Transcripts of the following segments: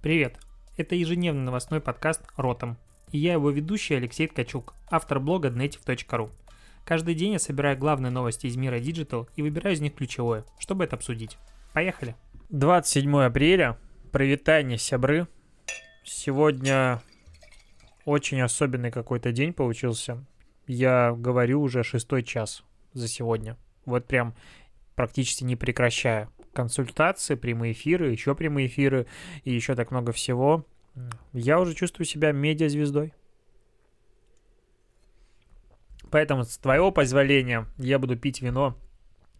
Привет! Это ежедневный новостной подкаст «Ротом». И я его ведущий Алексей Ткачук, автор блога dnetiv.ru. Каждый день я собираю главные новости из мира Digital и выбираю из них ключевое, чтобы это обсудить. Поехали! 27 апреля. Привитание, сябры. Сегодня очень особенный какой-то день получился. Я говорю уже шестой час за сегодня. Вот прям практически не прекращая консультации, прямые эфиры, еще прямые эфиры и еще так много всего. Я уже чувствую себя медиазвездой. Поэтому, с твоего позволения, я буду пить вино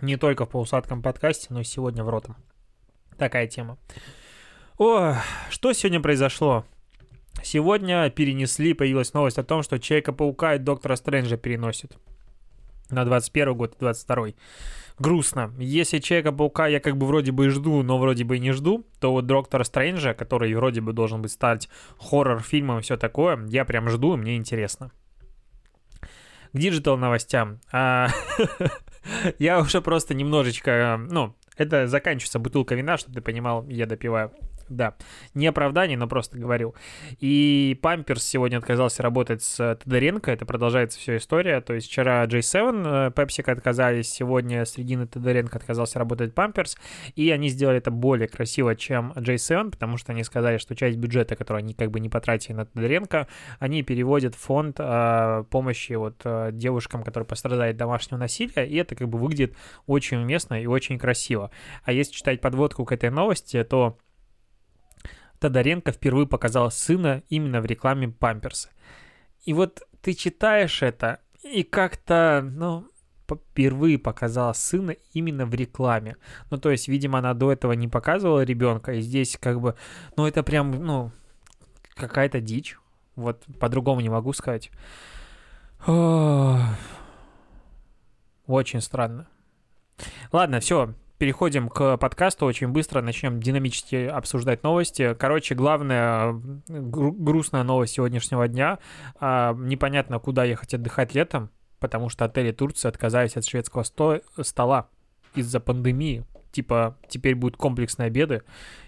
не только в полусладком подкасте, но и сегодня в ротом. Такая тема. О, что сегодня произошло? Сегодня перенесли, появилась новость о том, что Человека-паука и Доктора Стрэнджа переносят на 21 год и 22 грустно. Если Человека-паука я как бы вроде бы и жду, но вроде бы и не жду, то вот Доктора Стрэнджа, который вроде бы должен быть стать хоррор-фильмом и все такое, я прям жду, и мне интересно. К digital новостям. А, я уже просто немножечко, ну, это заканчивается бутылка вина, чтобы ты понимал, я допиваю да. Не оправдание, но просто говорю. И Pampers сегодня отказался работать с Тодоренко, это продолжается вся история. То есть вчера J7, PepsiCo отказались, сегодня с Региной Тодоренко отказался работать Pampers, и они сделали это более красиво, чем J7, потому что они сказали, что часть бюджета, который они как бы не потратили на Тодоренко, они переводят в фонд э, помощи вот э, девушкам, которые пострадали от домашнего насилия, и это как бы выглядит очень уместно и очень красиво. А если читать подводку к этой новости, то Тодоренко впервые показал сына именно в рекламе Памперса. И вот ты читаешь это, и как-то, ну, впервые показала сына именно в рекламе. Ну, то есть, видимо, она до этого не показывала ребенка, и здесь как бы, ну, это прям, ну, какая-то дичь. Вот по-другому не могу сказать. Очень странно. Ладно, все, переходим к подкасту очень быстро, начнем динамически обсуждать новости. Короче, главная гру- грустная новость сегодняшнего дня. А, непонятно, куда ехать отдыхать летом, потому что отели Турции отказались от шведского сто- стола из-за пандемии. Типа, теперь будут комплексные обеды.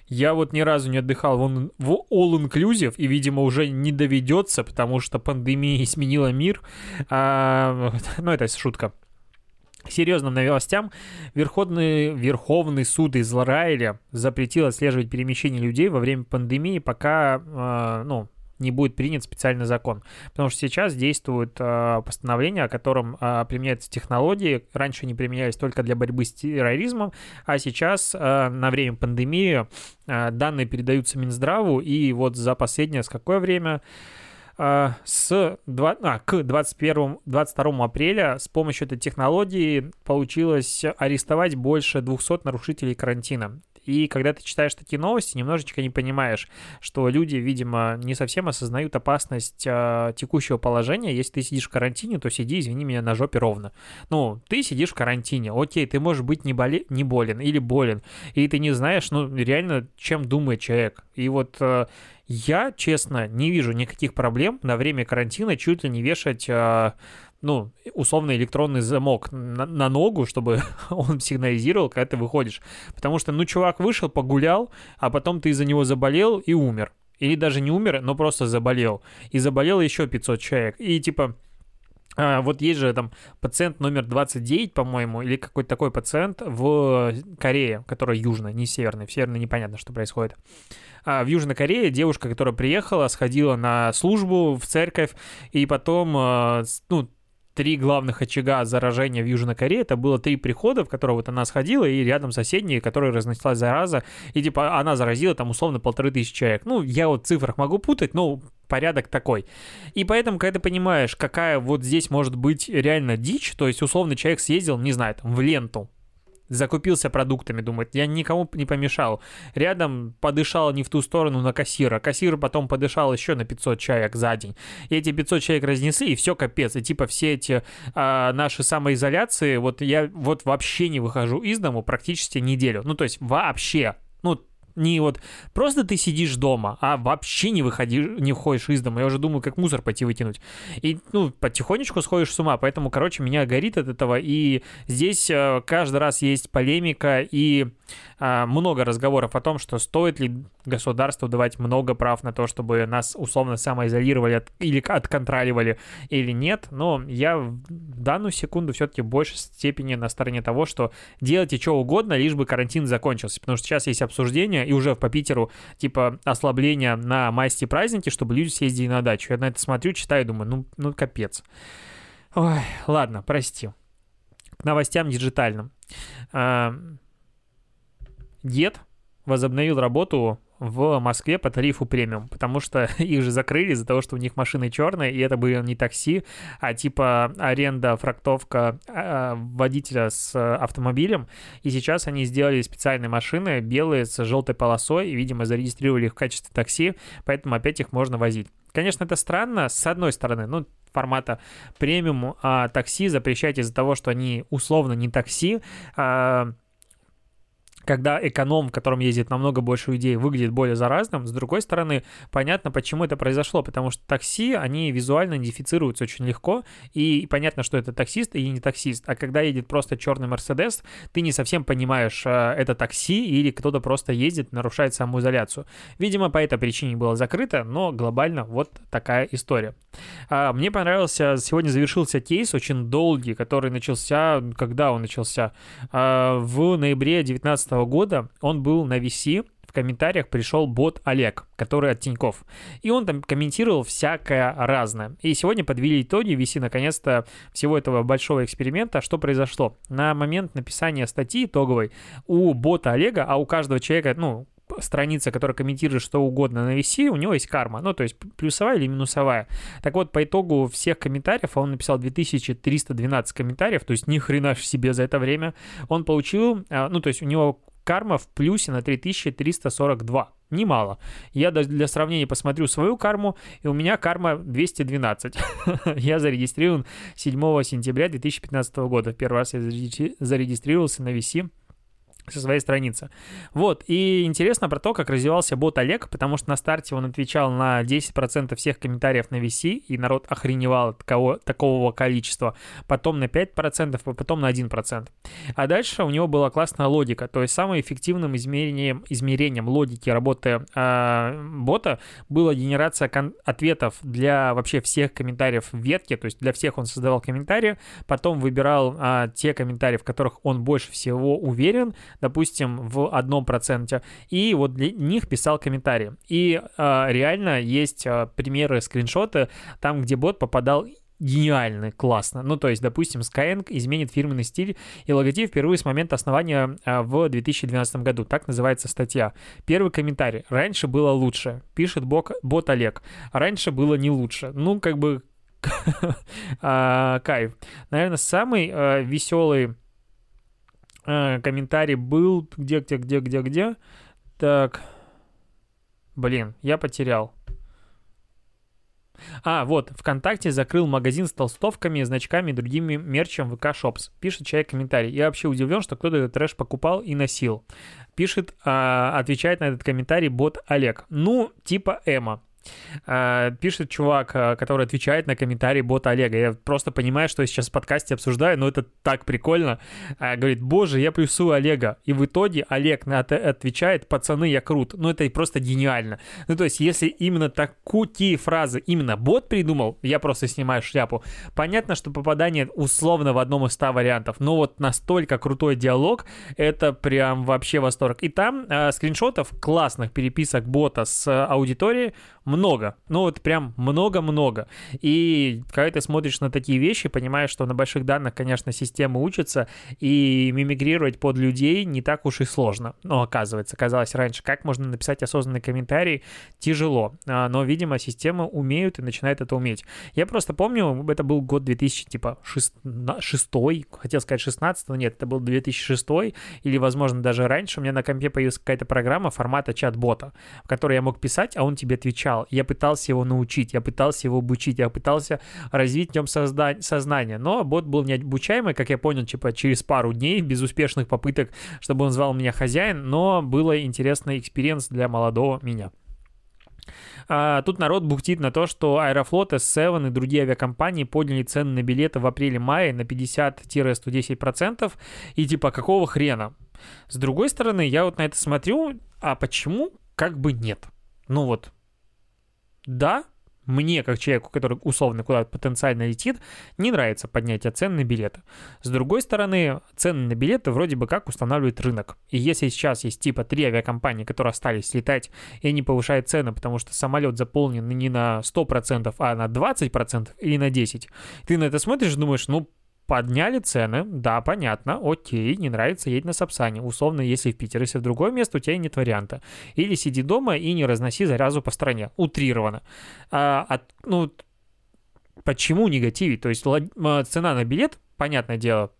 Я вот ни разу не отдыхал в, в all-inclusive, и, видимо, уже не доведется, потому что пандемия сменила мир. А, ну, это шутка серьезным новостям, Верховный, Верховный суд Израиля запретил отслеживать перемещение людей во время пандемии, пока, э, ну, не будет принят специальный закон. Потому что сейчас действует э, постановление, о котором э, применяются технологии. Раньше они применялись только для борьбы с терроризмом, а сейчас э, на время пандемии э, данные передаются Минздраву, и вот за последнее, с какое время с 2, а, к 21, 22 апреля с помощью этой технологии получилось арестовать больше 200 нарушителей карантина. И когда ты читаешь такие новости, немножечко не понимаешь, что люди, видимо, не совсем осознают опасность э, текущего положения. Если ты сидишь в карантине, то сиди, извини меня, на жопе ровно. Ну, ты сидишь в карантине, окей, ты можешь быть не, боли, не болен или болен, и ты не знаешь, ну, реально, чем думает человек. И вот э, я, честно, не вижу никаких проблем на время карантина чуть ли не вешать, э, ну, условно электронный замок на, на ногу, чтобы он сигнализировал, когда ты выходишь. Потому что, ну, чувак вышел, погулял, а потом ты из-за него заболел и умер. Или даже не умер, но просто заболел. И заболело еще 500 человек. И типа... А, вот есть же там пациент номер 29, по-моему, или какой-то такой пациент в Корее, который южный, не северный. В северной непонятно, что происходит. А, в Южной Корее девушка, которая приехала, сходила на службу в церковь, и потом, а, ну, три главных очага заражения в Южной Корее. Это было три прихода, в которые вот она сходила, и рядом соседние, которые разнеслась зараза. И типа она заразила там условно полторы тысячи человек. Ну, я вот в цифрах могу путать, но порядок такой. И поэтому, когда ты понимаешь, какая вот здесь может быть реально дичь, то есть условно человек съездил, не знаю, там, в ленту, закупился продуктами, думает, я никому не помешал. Рядом подышал не в ту сторону на кассира. Кассир потом подышал еще на 500 человек за день. И эти 500 человек разнесли, и все капец. И типа все эти а, наши самоизоляции, вот я вот вообще не выхожу из дому практически неделю. Ну, то есть вообще. Ну, Не вот просто ты сидишь дома, а вообще не выходишь, не входишь из дома. Я уже думаю, как мусор пойти выкинуть. И, ну, потихонечку сходишь с ума. Поэтому, короче, меня горит от этого. И здесь э, каждый раз есть полемика и э, много разговоров о том, что стоит ли государству давать много прав на то, чтобы нас условно самоизолировали от, или отконтроливали или нет. Но я в данную секунду все-таки в большей степени на стороне того, что делайте что угодно, лишь бы карантин закончился. Потому что сейчас есть обсуждение, и уже по Питеру, типа, ослабление на майские праздники, чтобы люди съездили на дачу. Я на это смотрю, читаю, думаю, ну, ну капец. Ой, ладно, прости. К новостям диджитальным. А, дед возобновил работу в Москве по тарифу премиум, потому что их же закрыли из-за того, что у них машины черные, и это было не такси, а типа аренда, фрактовка э, водителя с автомобилем. И сейчас они сделали специальные машины, белые, с желтой полосой, и, видимо, зарегистрировали их в качестве такси, поэтому опять их можно возить. Конечно, это странно, с одной стороны, ну, формата премиум а такси запрещать из-за того, что они условно не такси, а, когда эконом, в котором ездит намного больше людей, выглядит более заразным. С другой стороны, понятно, почему это произошло, потому что такси, они визуально идентифицируются очень легко, и понятно, что это таксист и не таксист. А когда едет просто черный Мерседес, ты не совсем понимаешь, э, это такси или кто-то просто ездит, нарушает самоизоляцию. Видимо, по этой причине было закрыто, но глобально вот такая история. А, мне понравился, сегодня завершился кейс очень долгий, который начался, когда он начался? А, в ноябре 2019 года он был на VC, в комментариях пришел бот Олег, который от Тиньков. И он там комментировал всякое разное. И сегодня подвели итоги VC наконец-то всего этого большого эксперимента. Что произошло? На момент написания статьи итоговой у бота Олега, а у каждого человека, ну, страница, которая комментирует что угодно на VC, у него есть карма, ну, то есть плюсовая или минусовая. Так вот, по итогу всех комментариев, он написал 2312 комментариев, то есть ни хрена себе за это время, он получил, а, ну, то есть у него карма в плюсе на 3342. Немало. Я для сравнения посмотрю свою карму, и у меня карма 212. я зарегистрирован 7 сентября 2015 года. Первый раз я зарегистрировался на VC со своей страницы. Вот, и интересно про то, как развивался бот Олег, потому что на старте он отвечал на 10% всех комментариев на VC, и народ охреневал от такого, такого количества, потом на 5%, а потом на 1%. А дальше у него была классная логика, то есть самым эффективным измерением, измерением логики работы э, бота была генерация ответов для вообще всех комментариев в ветке, то есть для всех он создавал комментарии, потом выбирал э, те комментарии, в которых он больше всего уверен, допустим, в одном проценте, и вот для них писал комментарии. И э, реально есть э, примеры, скриншоты, там, где бот попадал гениально, классно. Ну, то есть, допустим, Skyeng изменит фирменный стиль и логотип впервые с момента основания а, в 2012 году. Так называется статья. Первый комментарий. Раньше было лучше. Пишет бот, бот Олег. Раньше было не лучше. Ну, как бы кайф. Наверное, самый веселый э, комментарий был где, где, где, где, где. Так. Блин, я потерял. А, вот, ВКонтакте закрыл магазин с толстовками, значками и другими мерчем ВК Шопс. Пишет человек комментарий. Я вообще удивлен, что кто-то этот трэш покупал и носил. Пишет, а, отвечает на этот комментарий бот Олег. Ну, типа Эма. А, пишет чувак, а, который отвечает на комментарий бота Олега. Я просто понимаю, что я сейчас в подкасте обсуждаю, но это так прикольно. А, говорит, боже, я плюсую Олега. И в итоге Олег на это отвечает, пацаны, я крут. Ну это просто гениально. Ну то есть, если именно такие фразы именно бот придумал, я просто снимаю шляпу. Понятно, что попадание условно в одном из ста вариантов, но вот настолько крутой диалог, это прям вообще восторг. И там э, скриншотов классных переписок бота с аудиторией много. Ну вот прям много-много. И когда ты смотришь на такие вещи, понимаешь, что на больших данных, конечно, система учится, и мимигрировать под людей не так уж и сложно. Но оказывается, казалось раньше, как можно написать осознанный комментарий, тяжело. А, но, видимо, системы умеют и начинают это уметь. Я просто помню, это был год 2000, типа, 6, 6 хотел сказать 16, но нет, это был 2006, или, возможно, даже раньше у меня на компе появилась какая-то программа формата чат-бота, в которой я мог писать, а он тебе отвечал знал. Я пытался его научить, я пытался его обучить, я пытался развить в нем созда- сознание. Но бот был необучаемый, как я понял, типа через пару дней безуспешных попыток, чтобы он звал меня хозяин, но было интересный experience для молодого меня. А, тут народ бухтит на то, что Аэрофлот, S7 и другие авиакомпании подняли цены на билеты в апреле-мае на 50-110%. И типа, какого хрена? С другой стороны, я вот на это смотрю, а почему как бы нет? Ну вот, да, мне, как человеку, который условно куда-то потенциально летит, не нравится поднятие цен на билеты. С другой стороны, цены на билеты вроде бы как устанавливает рынок. И если сейчас есть типа три авиакомпании, которые остались летать, и они повышают цены, потому что самолет заполнен не на 100%, а на 20% или на 10%, ты на это смотришь и думаешь, ну, подняли цены, да, понятно, окей, не нравится, едь на Сапсане. Условно, если в Питер, если в другое место, у тебя нет варианта. Или сиди дома и не разноси заразу по стране. Утрированно. А, от, ну, почему негативить? То есть цена на билет, понятное дело,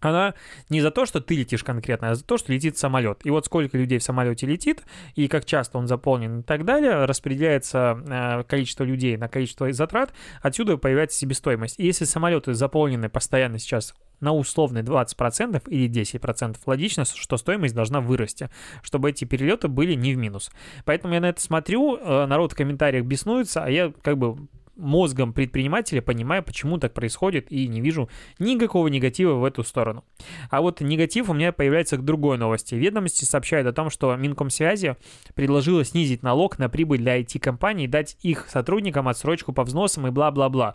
она не за то, что ты летишь конкретно, а за то, что летит самолет. И вот сколько людей в самолете летит, и как часто он заполнен и так далее, распределяется э, количество людей на количество затрат, отсюда появляется себестоимость. И если самолеты заполнены постоянно сейчас на условные 20% или 10%, логично, что стоимость должна вырасти, чтобы эти перелеты были не в минус. Поэтому я на это смотрю, э, народ в комментариях беснуется, а я как бы мозгом предпринимателя понимаю, почему так происходит, и не вижу никакого негатива в эту сторону. А вот негатив у меня появляется к другой новости. Ведомости сообщают о том, что Минкомсвязи предложила снизить налог на прибыль для IT-компаний, дать их сотрудникам отсрочку по взносам и бла-бла-бла.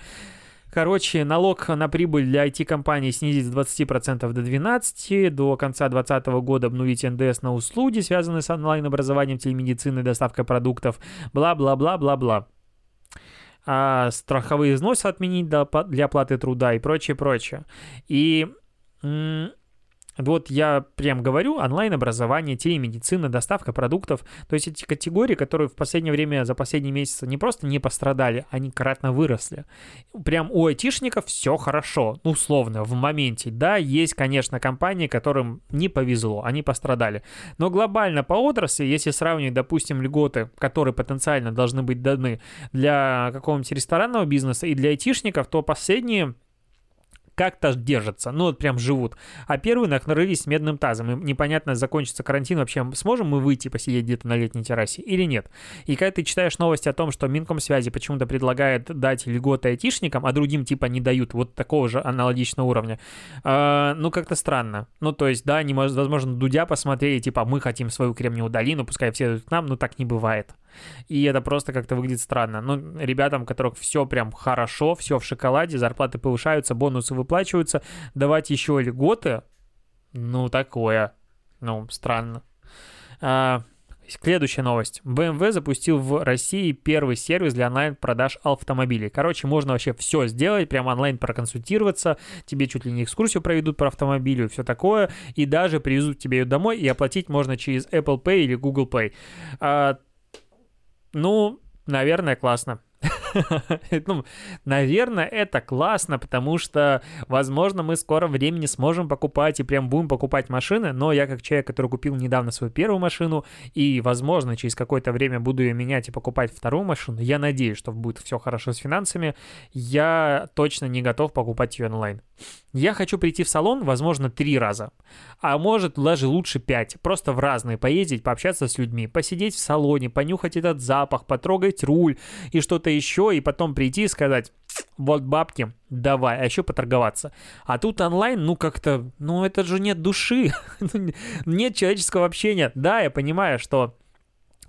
Короче, налог на прибыль для IT-компаний снизить с 20% до 12%, до конца 2020 года обнулить НДС на услуги, связанные с онлайн-образованием, телемедициной, доставкой продуктов, бла-бла-бла-бла-бла а, страховые взносы отменить для, оплаты труда и прочее, прочее. И вот я прям говорю, онлайн-образование, телемедицина, доставка продуктов, то есть эти категории, которые в последнее время, за последние месяцы не просто не пострадали, они кратно выросли. Прям у айтишников все хорошо, ну, условно, в моменте. Да, есть, конечно, компании, которым не повезло, они пострадали. Но глобально по отрасли, если сравнивать, допустим, льготы, которые потенциально должны быть даны для какого-нибудь ресторанного бизнеса и для айтишников, то последние как-то держатся, ну вот прям живут. А первые накрылись медным тазом. И непонятно, закончится карантин, вообще сможем мы выйти посидеть где-то на летней террасе или нет. И когда ты читаешь новости о том, что Минкомсвязи почему-то предлагает дать льготы айтишникам, а другим типа не дают вот такого же аналогичного уровня, э, ну как-то странно. Ну то есть, да, они, возможно, Дудя посмотрели, типа, мы хотим свою Кремниевую долину, пускай все идут к нам, но так не бывает. И это просто как-то выглядит странно. Ну, ребятам, у которых все прям хорошо, все в шоколаде, зарплаты повышаются, бонусы выплачиваются, давать еще льготы, ну, такое. Ну, странно. А, Следующая новость. BMW запустил в России первый сервис для онлайн-продаж автомобилей. Короче, можно вообще все сделать, прям онлайн проконсультироваться, тебе чуть ли не экскурсию проведут по автомобилю и все такое, и даже привезут тебе ее домой, и оплатить можно через Apple Pay или Google Pay. А, ну, наверное, классно. ну, наверное, это классно, потому что, возможно, мы в времени сможем покупать и прям будем покупать машины, но я как человек, который купил недавно свою первую машину и, возможно, через какое-то время буду ее менять и покупать вторую машину, я надеюсь, что будет все хорошо с финансами, я точно не готов покупать ее онлайн. Я хочу прийти в салон, возможно, три раза, а может даже лучше пять, просто в разные поездить, пообщаться с людьми, посидеть в салоне, понюхать этот запах, потрогать руль и что-то еще, и потом прийти и сказать, вот бабки, давай, а еще поторговаться. А тут онлайн, ну как-то, ну это же нет души, нет человеческого общения. Да, я понимаю, что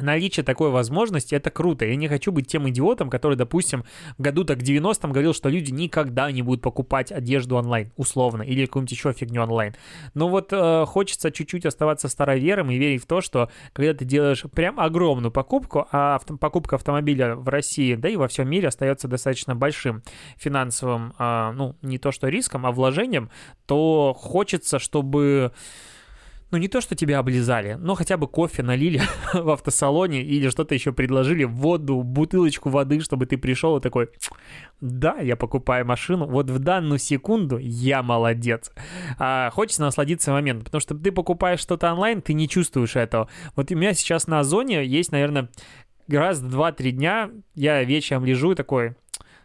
наличие такой возможности, это круто. Я не хочу быть тем идиотом, который, допустим, в году так 90-м говорил, что люди никогда не будут покупать одежду онлайн, условно, или какую-нибудь еще фигню онлайн. Но вот э, хочется чуть-чуть оставаться старовером и верить в то, что когда ты делаешь прям огромную покупку, а авто, покупка автомобиля в России, да и во всем мире остается достаточно большим финансовым, э, ну, не то что риском, а вложением, то хочется, чтобы ну не то, что тебя облизали, но хотя бы кофе налили в автосалоне или что-то еще предложили, воду, бутылочку воды, чтобы ты пришел и такой, да, я покупаю машину, вот в данную секунду я молодец. А, хочется насладиться моментом, потому что ты покупаешь что-то онлайн, ты не чувствуешь этого. Вот у меня сейчас на Озоне есть, наверное, раз в 2-3 дня я вечером лежу и такой,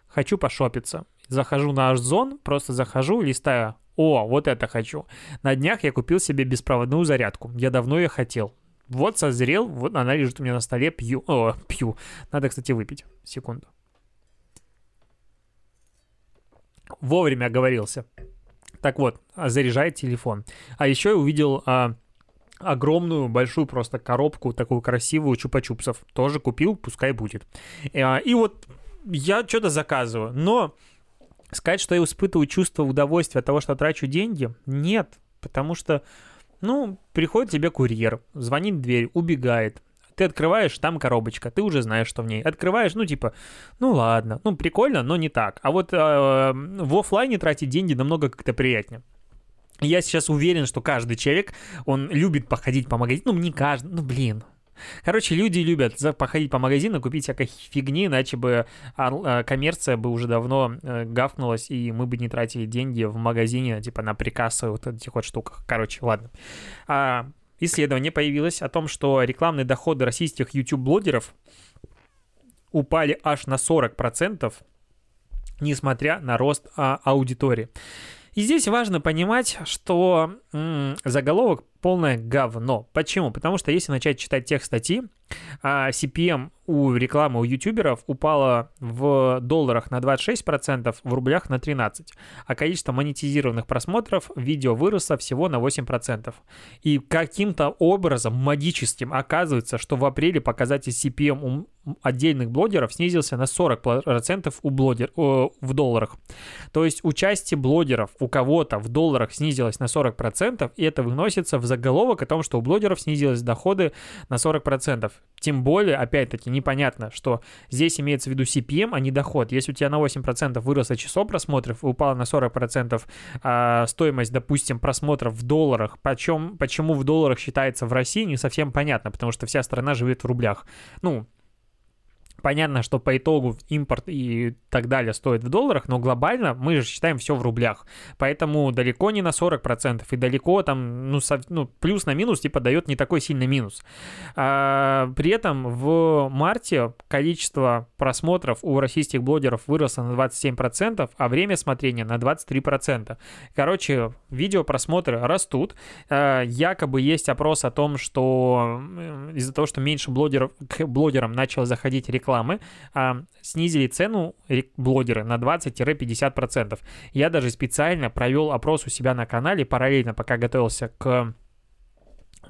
хочу пошопиться. Захожу на Ozone, просто захожу, листаю, о, вот это хочу. На днях я купил себе беспроводную зарядку. Я давно ее хотел. Вот созрел, вот она лежит у меня на столе, пью. О, пью. Надо, кстати, выпить. Секунду. Вовремя оговорился. Так вот, заряжает телефон. А еще я увидел а, огромную, большую просто коробку, такую красивую чупа-чупсов. Тоже купил, пускай будет. А, и вот я что-то заказываю, но сказать, что я испытываю чувство удовольствия от того, что трачу деньги, нет, потому что, ну, приходит тебе курьер, звонит в дверь, убегает, ты открываешь, там коробочка, ты уже знаешь, что в ней. Открываешь, ну, типа, ну ладно, ну, прикольно, но не так. А вот э, в офлайне тратить деньги намного как-то приятнее. Я сейчас уверен, что каждый человек, он любит походить по магазину. Ну, не каждый, ну, блин, Короче, люди любят походить по магазину, купить всякой фигни, иначе бы а, коммерция бы уже давно э, гавкнулась, и мы бы не тратили деньги в магазине, типа, на прикассы вот этих вот штуках. Короче, ладно. А, исследование появилось о том, что рекламные доходы российских YouTube-блогеров упали аж на 40%, несмотря на рост а, аудитории. И здесь важно понимать, что м- заголовок полное говно. Почему? Потому что если начать читать тех статьи, а CPM у рекламы у ютуберов упало в долларах на 26%, в рублях на 13%, а количество монетизированных просмотров видео выросло всего на 8%. И каким-то образом магическим оказывается, что в апреле показатель CPM у отдельных блогеров снизился на 40% у блогер, о, в долларах. То есть участие блогеров у кого-то в долларах снизилось на 40%, и это выносится в заголовок о том, что у блогеров снизились доходы на 40%. Тем более, опять-таки, непонятно, что здесь имеется в виду CPM, а не доход. Если у тебя на 8% выросло число просмотров и упало на 40% а, стоимость, допустим, просмотров в долларах, почем, почему в долларах считается в России, не совсем понятно, потому что вся страна живет в рублях. Ну, Понятно, что по итогу импорт и так далее стоит в долларах, но глобально мы же считаем все в рублях. Поэтому далеко не на 40% и далеко там, ну, со, ну плюс на минус типа дает не такой сильный минус. А, при этом в марте количество просмотров у российских блогеров выросло на 27%, а время смотрения на 23%. Короче, видеопросмотры растут. А, якобы есть опрос о том, что из-за того, что меньше блогеров, к блогерам начал заходить реклама, рекламы а, снизили цену блогеры на 20-50%. Я даже специально провел опрос у себя на канале, параллельно пока готовился к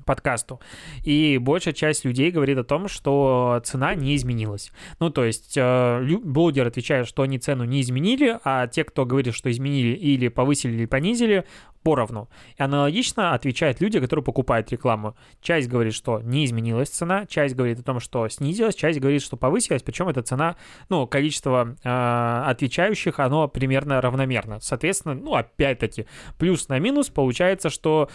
подкасту. И большая часть людей говорит о том, что цена не изменилась. Ну, то есть э, блогер отвечает, что они цену не изменили, а те, кто говорит, что изменили или повысили, или понизили, поровну. И аналогично отвечают люди, которые покупают рекламу. Часть говорит, что не изменилась цена, часть говорит о том, что снизилась, часть говорит, что повысилась, причем эта цена, ну, количество э, отвечающих, оно примерно равномерно. Соответственно, ну, опять-таки, плюс на минус получается, что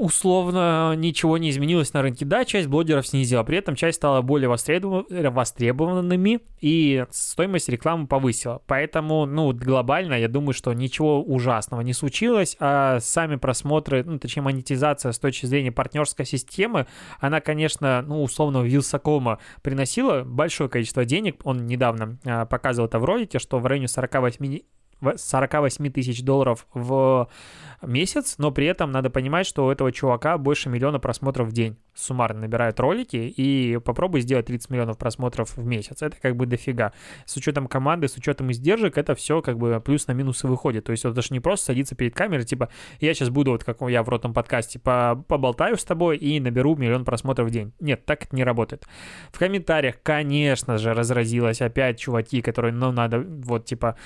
условно ничего не изменилось на рынке. Да, часть блогеров снизила, при этом часть стала более востребованными, и стоимость рекламы повысила. Поэтому, ну, глобально, я думаю, что ничего ужасного не случилось, а сами просмотры, ну, точнее, монетизация с точки зрения партнерской системы, она, конечно, ну, условно, Вилсакома приносила большое количество денег. Он недавно а, показывал это в ролике, что в районе 48 48 тысяч долларов в месяц, но при этом надо понимать, что у этого чувака больше миллиона просмотров в день суммарно набирают ролики, и попробуй сделать 30 миллионов просмотров в месяц. Это как бы дофига. С учетом команды, с учетом издержек, это все как бы плюс на минусы выходит. То есть это же не просто садиться перед камерой, типа, я сейчас буду, вот как я в ротом подкасте, по поболтаю с тобой и наберу миллион просмотров в день. Нет, так это не работает. В комментариях, конечно же, разразилось опять чуваки, которые, ну, надо, вот, типа,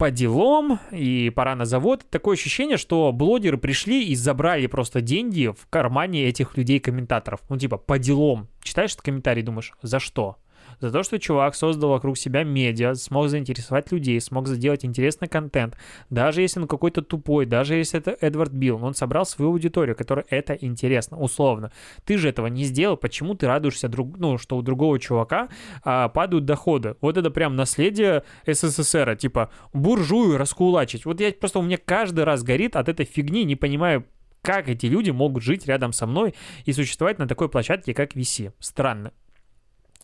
по делам, и пора на завод. Такое ощущение, что блогеры пришли и забрали просто деньги в кармане этих людей-комментаторов. Ну, типа, по делам. Читаешь этот комментарий, думаешь, за что? За то, что чувак создал вокруг себя медиа, смог заинтересовать людей, смог сделать интересный контент, даже если он какой-то тупой, даже если это Эдвард Билл, он собрал свою аудиторию, которой это интересно, условно. Ты же этого не сделал, почему ты радуешься, друг, ну, что у другого чувака а, падают доходы? Вот это прям наследие СССР, типа буржую раскулачить. Вот я просто у меня каждый раз горит от этой фигни, не понимаю, как эти люди могут жить рядом со мной и существовать на такой площадке, как VC. Странно.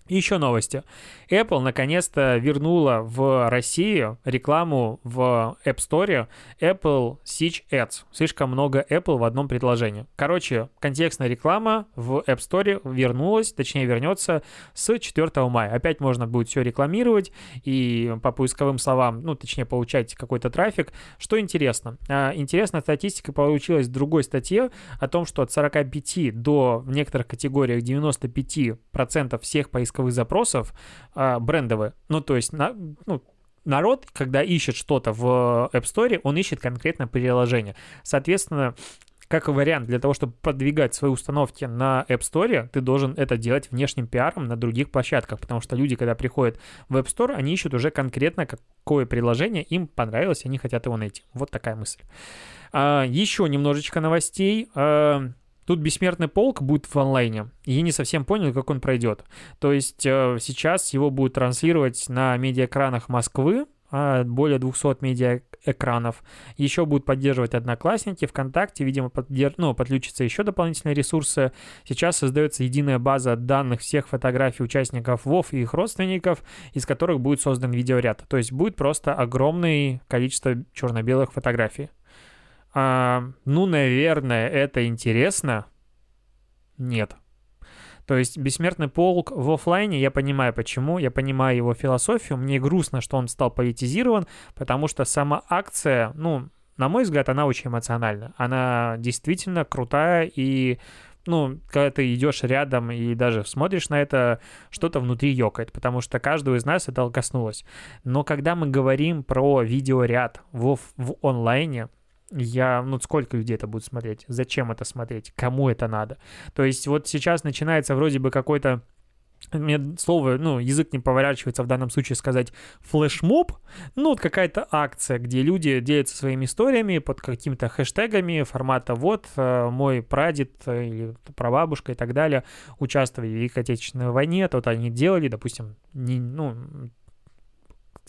Еще новости. Apple наконец-то вернула в Россию рекламу в App Store Apple Search Ads. Слишком много Apple в одном предложении. Короче, контекстная реклама в App Store вернулась, точнее вернется с 4 мая. Опять можно будет все рекламировать и по поисковым словам, ну, точнее, получать какой-то трафик. Что интересно? А, интересная статистика получилась в другой статье о том, что от 45 до в некоторых категориях 95% всех поисковых поисковых запросов а, брендовые. Ну, то есть, на, ну, народ, когда ищет что-то в App Store, он ищет конкретно приложение. Соответственно, как вариант, для того, чтобы продвигать свои установки на App Store, ты должен это делать внешним пиаром на других площадках, потому что люди, когда приходят в App Store, они ищут уже конкретно, какое приложение им понравилось, они хотят его найти. Вот такая мысль. А, еще немножечко новостей. А, Тут бессмертный полк будет в онлайне. Я не совсем понял, как он пройдет. То есть э, сейчас его будут транслировать на медиаэкранах Москвы, а, более 200 медиаэкранов. Еще будут поддерживать Одноклассники, ВКонтакте, видимо, поддерж... ну, подключатся еще дополнительные ресурсы. Сейчас создается единая база данных всех фотографий участников ВОВ и их родственников, из которых будет создан видеоряд. То есть будет просто огромное количество черно-белых фотографий. А, ну, наверное, это интересно. Нет. То есть бессмертный полк в офлайне, я понимаю почему, я понимаю его философию, мне грустно, что он стал политизирован, потому что сама акция, ну, на мой взгляд, она очень эмоциональна. Она действительно крутая и ну, когда ты идешь рядом и даже смотришь на это, что-то внутри ёкает, потому что каждого из нас это коснулось. Но когда мы говорим про видеоряд в, в онлайне, я, ну, сколько людей это будет смотреть? Зачем это смотреть? Кому это надо? То есть вот сейчас начинается вроде бы какой-то мне слово, ну, язык не поворачивается в данном случае сказать флешмоб, ну, вот какая-то акция, где люди делятся своими историями под какими-то хэштегами формата вот э, мой прадед э, или прабабушка и так далее участвовали в Великой Отечественной войне, то вот они делали, допустим, не, ну,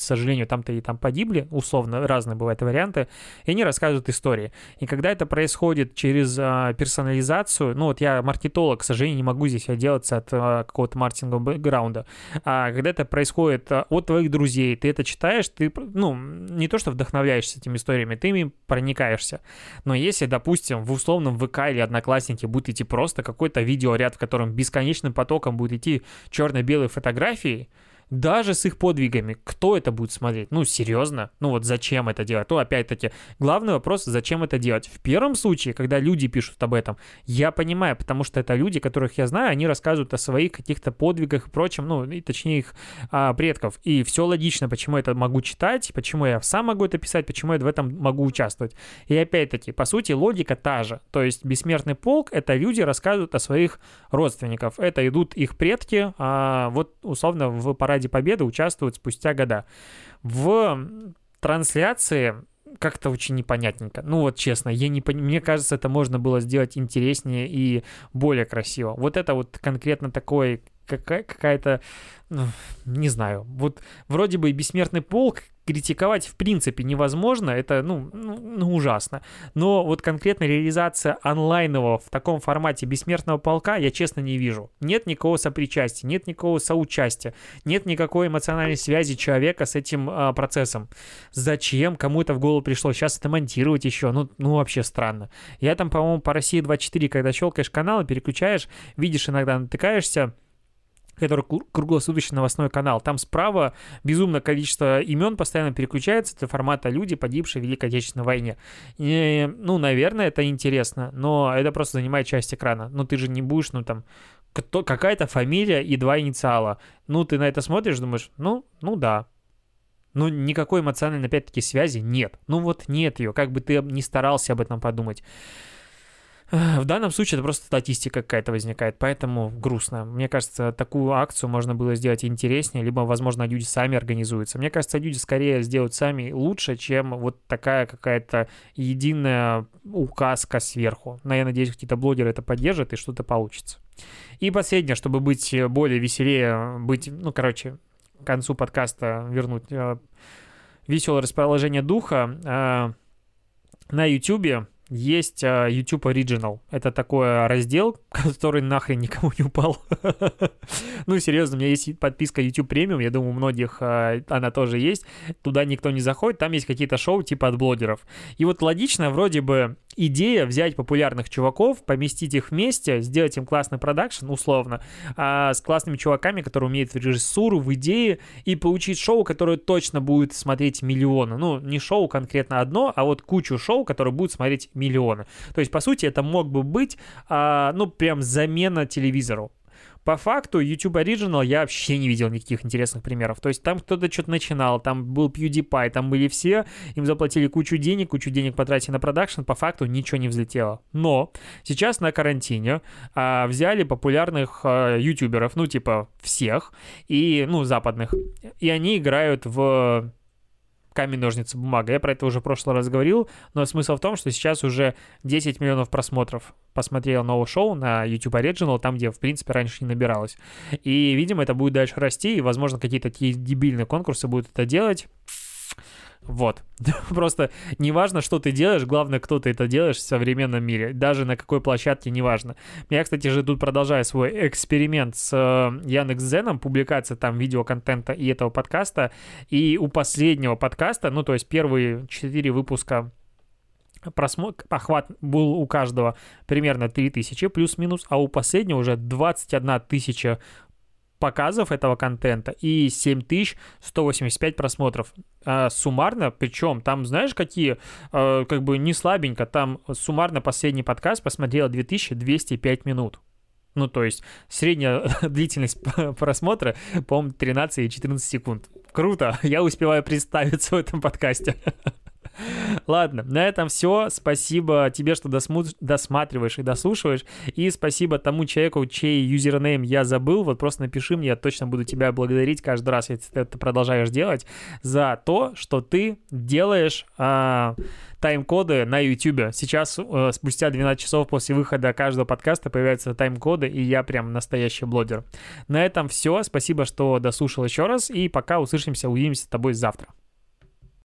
сожалению, там-то и там погибли, условно, разные бывают варианты, и они рассказывают истории. И когда это происходит через а, персонализацию, ну вот я маркетолог, к сожалению, не могу здесь отделаться от а, какого-то маркетингового бэкграунда, а когда это происходит а, от твоих друзей, ты это читаешь, ты, ну, не то что вдохновляешься этими историями, ты ими проникаешься. Но если, допустим, в условном ВК или Одноклассники будет идти просто какой-то видеоряд, в котором бесконечным потоком будет идти черно-белые фотографии, даже с их подвигами, кто это будет смотреть? Ну, серьезно? Ну вот зачем это делать? Ну, опять-таки, главный вопрос, зачем это делать? В первом случае, когда люди пишут об этом, я понимаю, потому что это люди, которых я знаю, они рассказывают о своих каких-то подвигах и прочем, ну, и точнее их а, предков. И все логично, почему я это могу читать, почему я сам могу это писать, почему я в этом могу участвовать. И опять-таки, по сути, логика та же. То есть бессмертный полк — это люди рассказывают о своих родственников. Это идут их предки, а, вот условно в параде Параде Победы участвуют спустя года. В трансляции как-то очень непонятненько. Ну вот честно, я не пон... мне кажется, это можно было сделать интереснее и более красиво. Вот это вот конкретно такой какая- какая-то, ну, не знаю, вот вроде бы и бессмертный полк критиковать в принципе невозможно, это, ну, ну, ну, ужасно. Но вот конкретно реализация онлайнового в таком формате бессмертного полка я, честно, не вижу. Нет никакого сопричастия, нет никакого соучастия, нет никакой эмоциональной связи человека с этим а, процессом. Зачем? Кому это в голову пришло? Сейчас это монтировать еще? Ну, ну вообще странно. Я там, по-моему, по России 24, когда щелкаешь каналы, переключаешь, видишь, иногда натыкаешься, который круглосуточный новостной канал. Там справа безумное количество имен постоянно переключается для формата «Люди, погибшие в Великой Отечественной войне». И, ну, наверное, это интересно, но это просто занимает часть экрана. Ну, ты же не будешь, ну, там, кто, какая-то фамилия и два инициала. Ну, ты на это смотришь, думаешь, ну, ну да, ну, никакой эмоциональной, опять-таки, связи нет. Ну, вот нет ее, как бы ты не старался об этом подумать. В данном случае это просто статистика какая-то возникает, поэтому грустно. Мне кажется, такую акцию можно было сделать интереснее, либо, возможно, люди сами организуются. Мне кажется, люди скорее сделают сами лучше, чем вот такая какая-то единая указка сверху. Но я надеюсь, какие-то блогеры это поддержат и что-то получится. И последнее, чтобы быть более веселее, быть, ну, короче, к концу подкаста вернуть э, веселое расположение духа. Э, на YouTube есть uh, YouTube Original. Это такой раздел, который нахрен никому не упал. ну, серьезно, у меня есть подписка YouTube Premium, я думаю, у многих uh, она тоже есть. Туда никто не заходит, там есть какие-то шоу типа от блогеров. И вот логично вроде бы идея взять популярных чуваков, поместить их вместе, сделать им классный продакшн, условно, а, с классными чуваками, которые умеют в режиссуру, в идее, и получить шоу, которое точно будет смотреть миллионы. Ну, не шоу конкретно одно, а вот кучу шоу, которые будут смотреть миллионы. То есть, по сути, это мог бы быть, а, ну, прям замена телевизору. По факту, YouTube Original я вообще не видел никаких интересных примеров. То есть там кто-то что-то начинал, там был PewDiePie, там были все, им заплатили кучу денег, кучу денег потратили на продакшн, по факту ничего не взлетело. Но сейчас на карантине а, взяли популярных а, ютуберов, ну типа всех, и, ну, западных, и они играют в камень, ножницы, бумага. Я про это уже в прошлый раз говорил, но смысл в том, что сейчас уже 10 миллионов просмотров посмотрел новое шоу на YouTube Original, там, где, в принципе, раньше не набиралось. И, видимо, это будет дальше расти, и, возможно, какие-то такие дебильные конкурсы будут это делать. Вот. Просто неважно, что ты делаешь, главное, кто ты это делаешь в современном мире. Даже на какой площадке, неважно. Я, кстати же, тут продолжаю свой эксперимент с э, Яндекс.Зеном, публикация там видеоконтента и этого подкаста. И у последнего подкаста, ну, то есть первые четыре выпуска просмотр, охват был у каждого примерно 3000 плюс-минус, а у последнего уже 21 тысяча показов этого контента и 7185 просмотров а, суммарно, причем там, знаешь, какие, а, как бы не слабенько, там суммарно последний подкаст посмотрел 2205 минут. Ну, то есть средняя длительность просмотра, по-моему, 13 и 14 секунд. Круто, я успеваю представиться в этом подкасте. Ладно, на этом все. Спасибо тебе, что досму- досматриваешь и дослушиваешь. И спасибо тому человеку, чей юзернейм я забыл. Вот просто напиши мне, я точно буду тебя благодарить каждый раз, если ты это продолжаешь делать, за то, что ты делаешь а, тайм-коды на YouTube. Сейчас, а, спустя 12 часов после выхода каждого подкаста появляются тайм-коды, и я прям настоящий блогер. На этом все. Спасибо, что дослушал еще раз. И пока услышимся, увидимся с тобой завтра.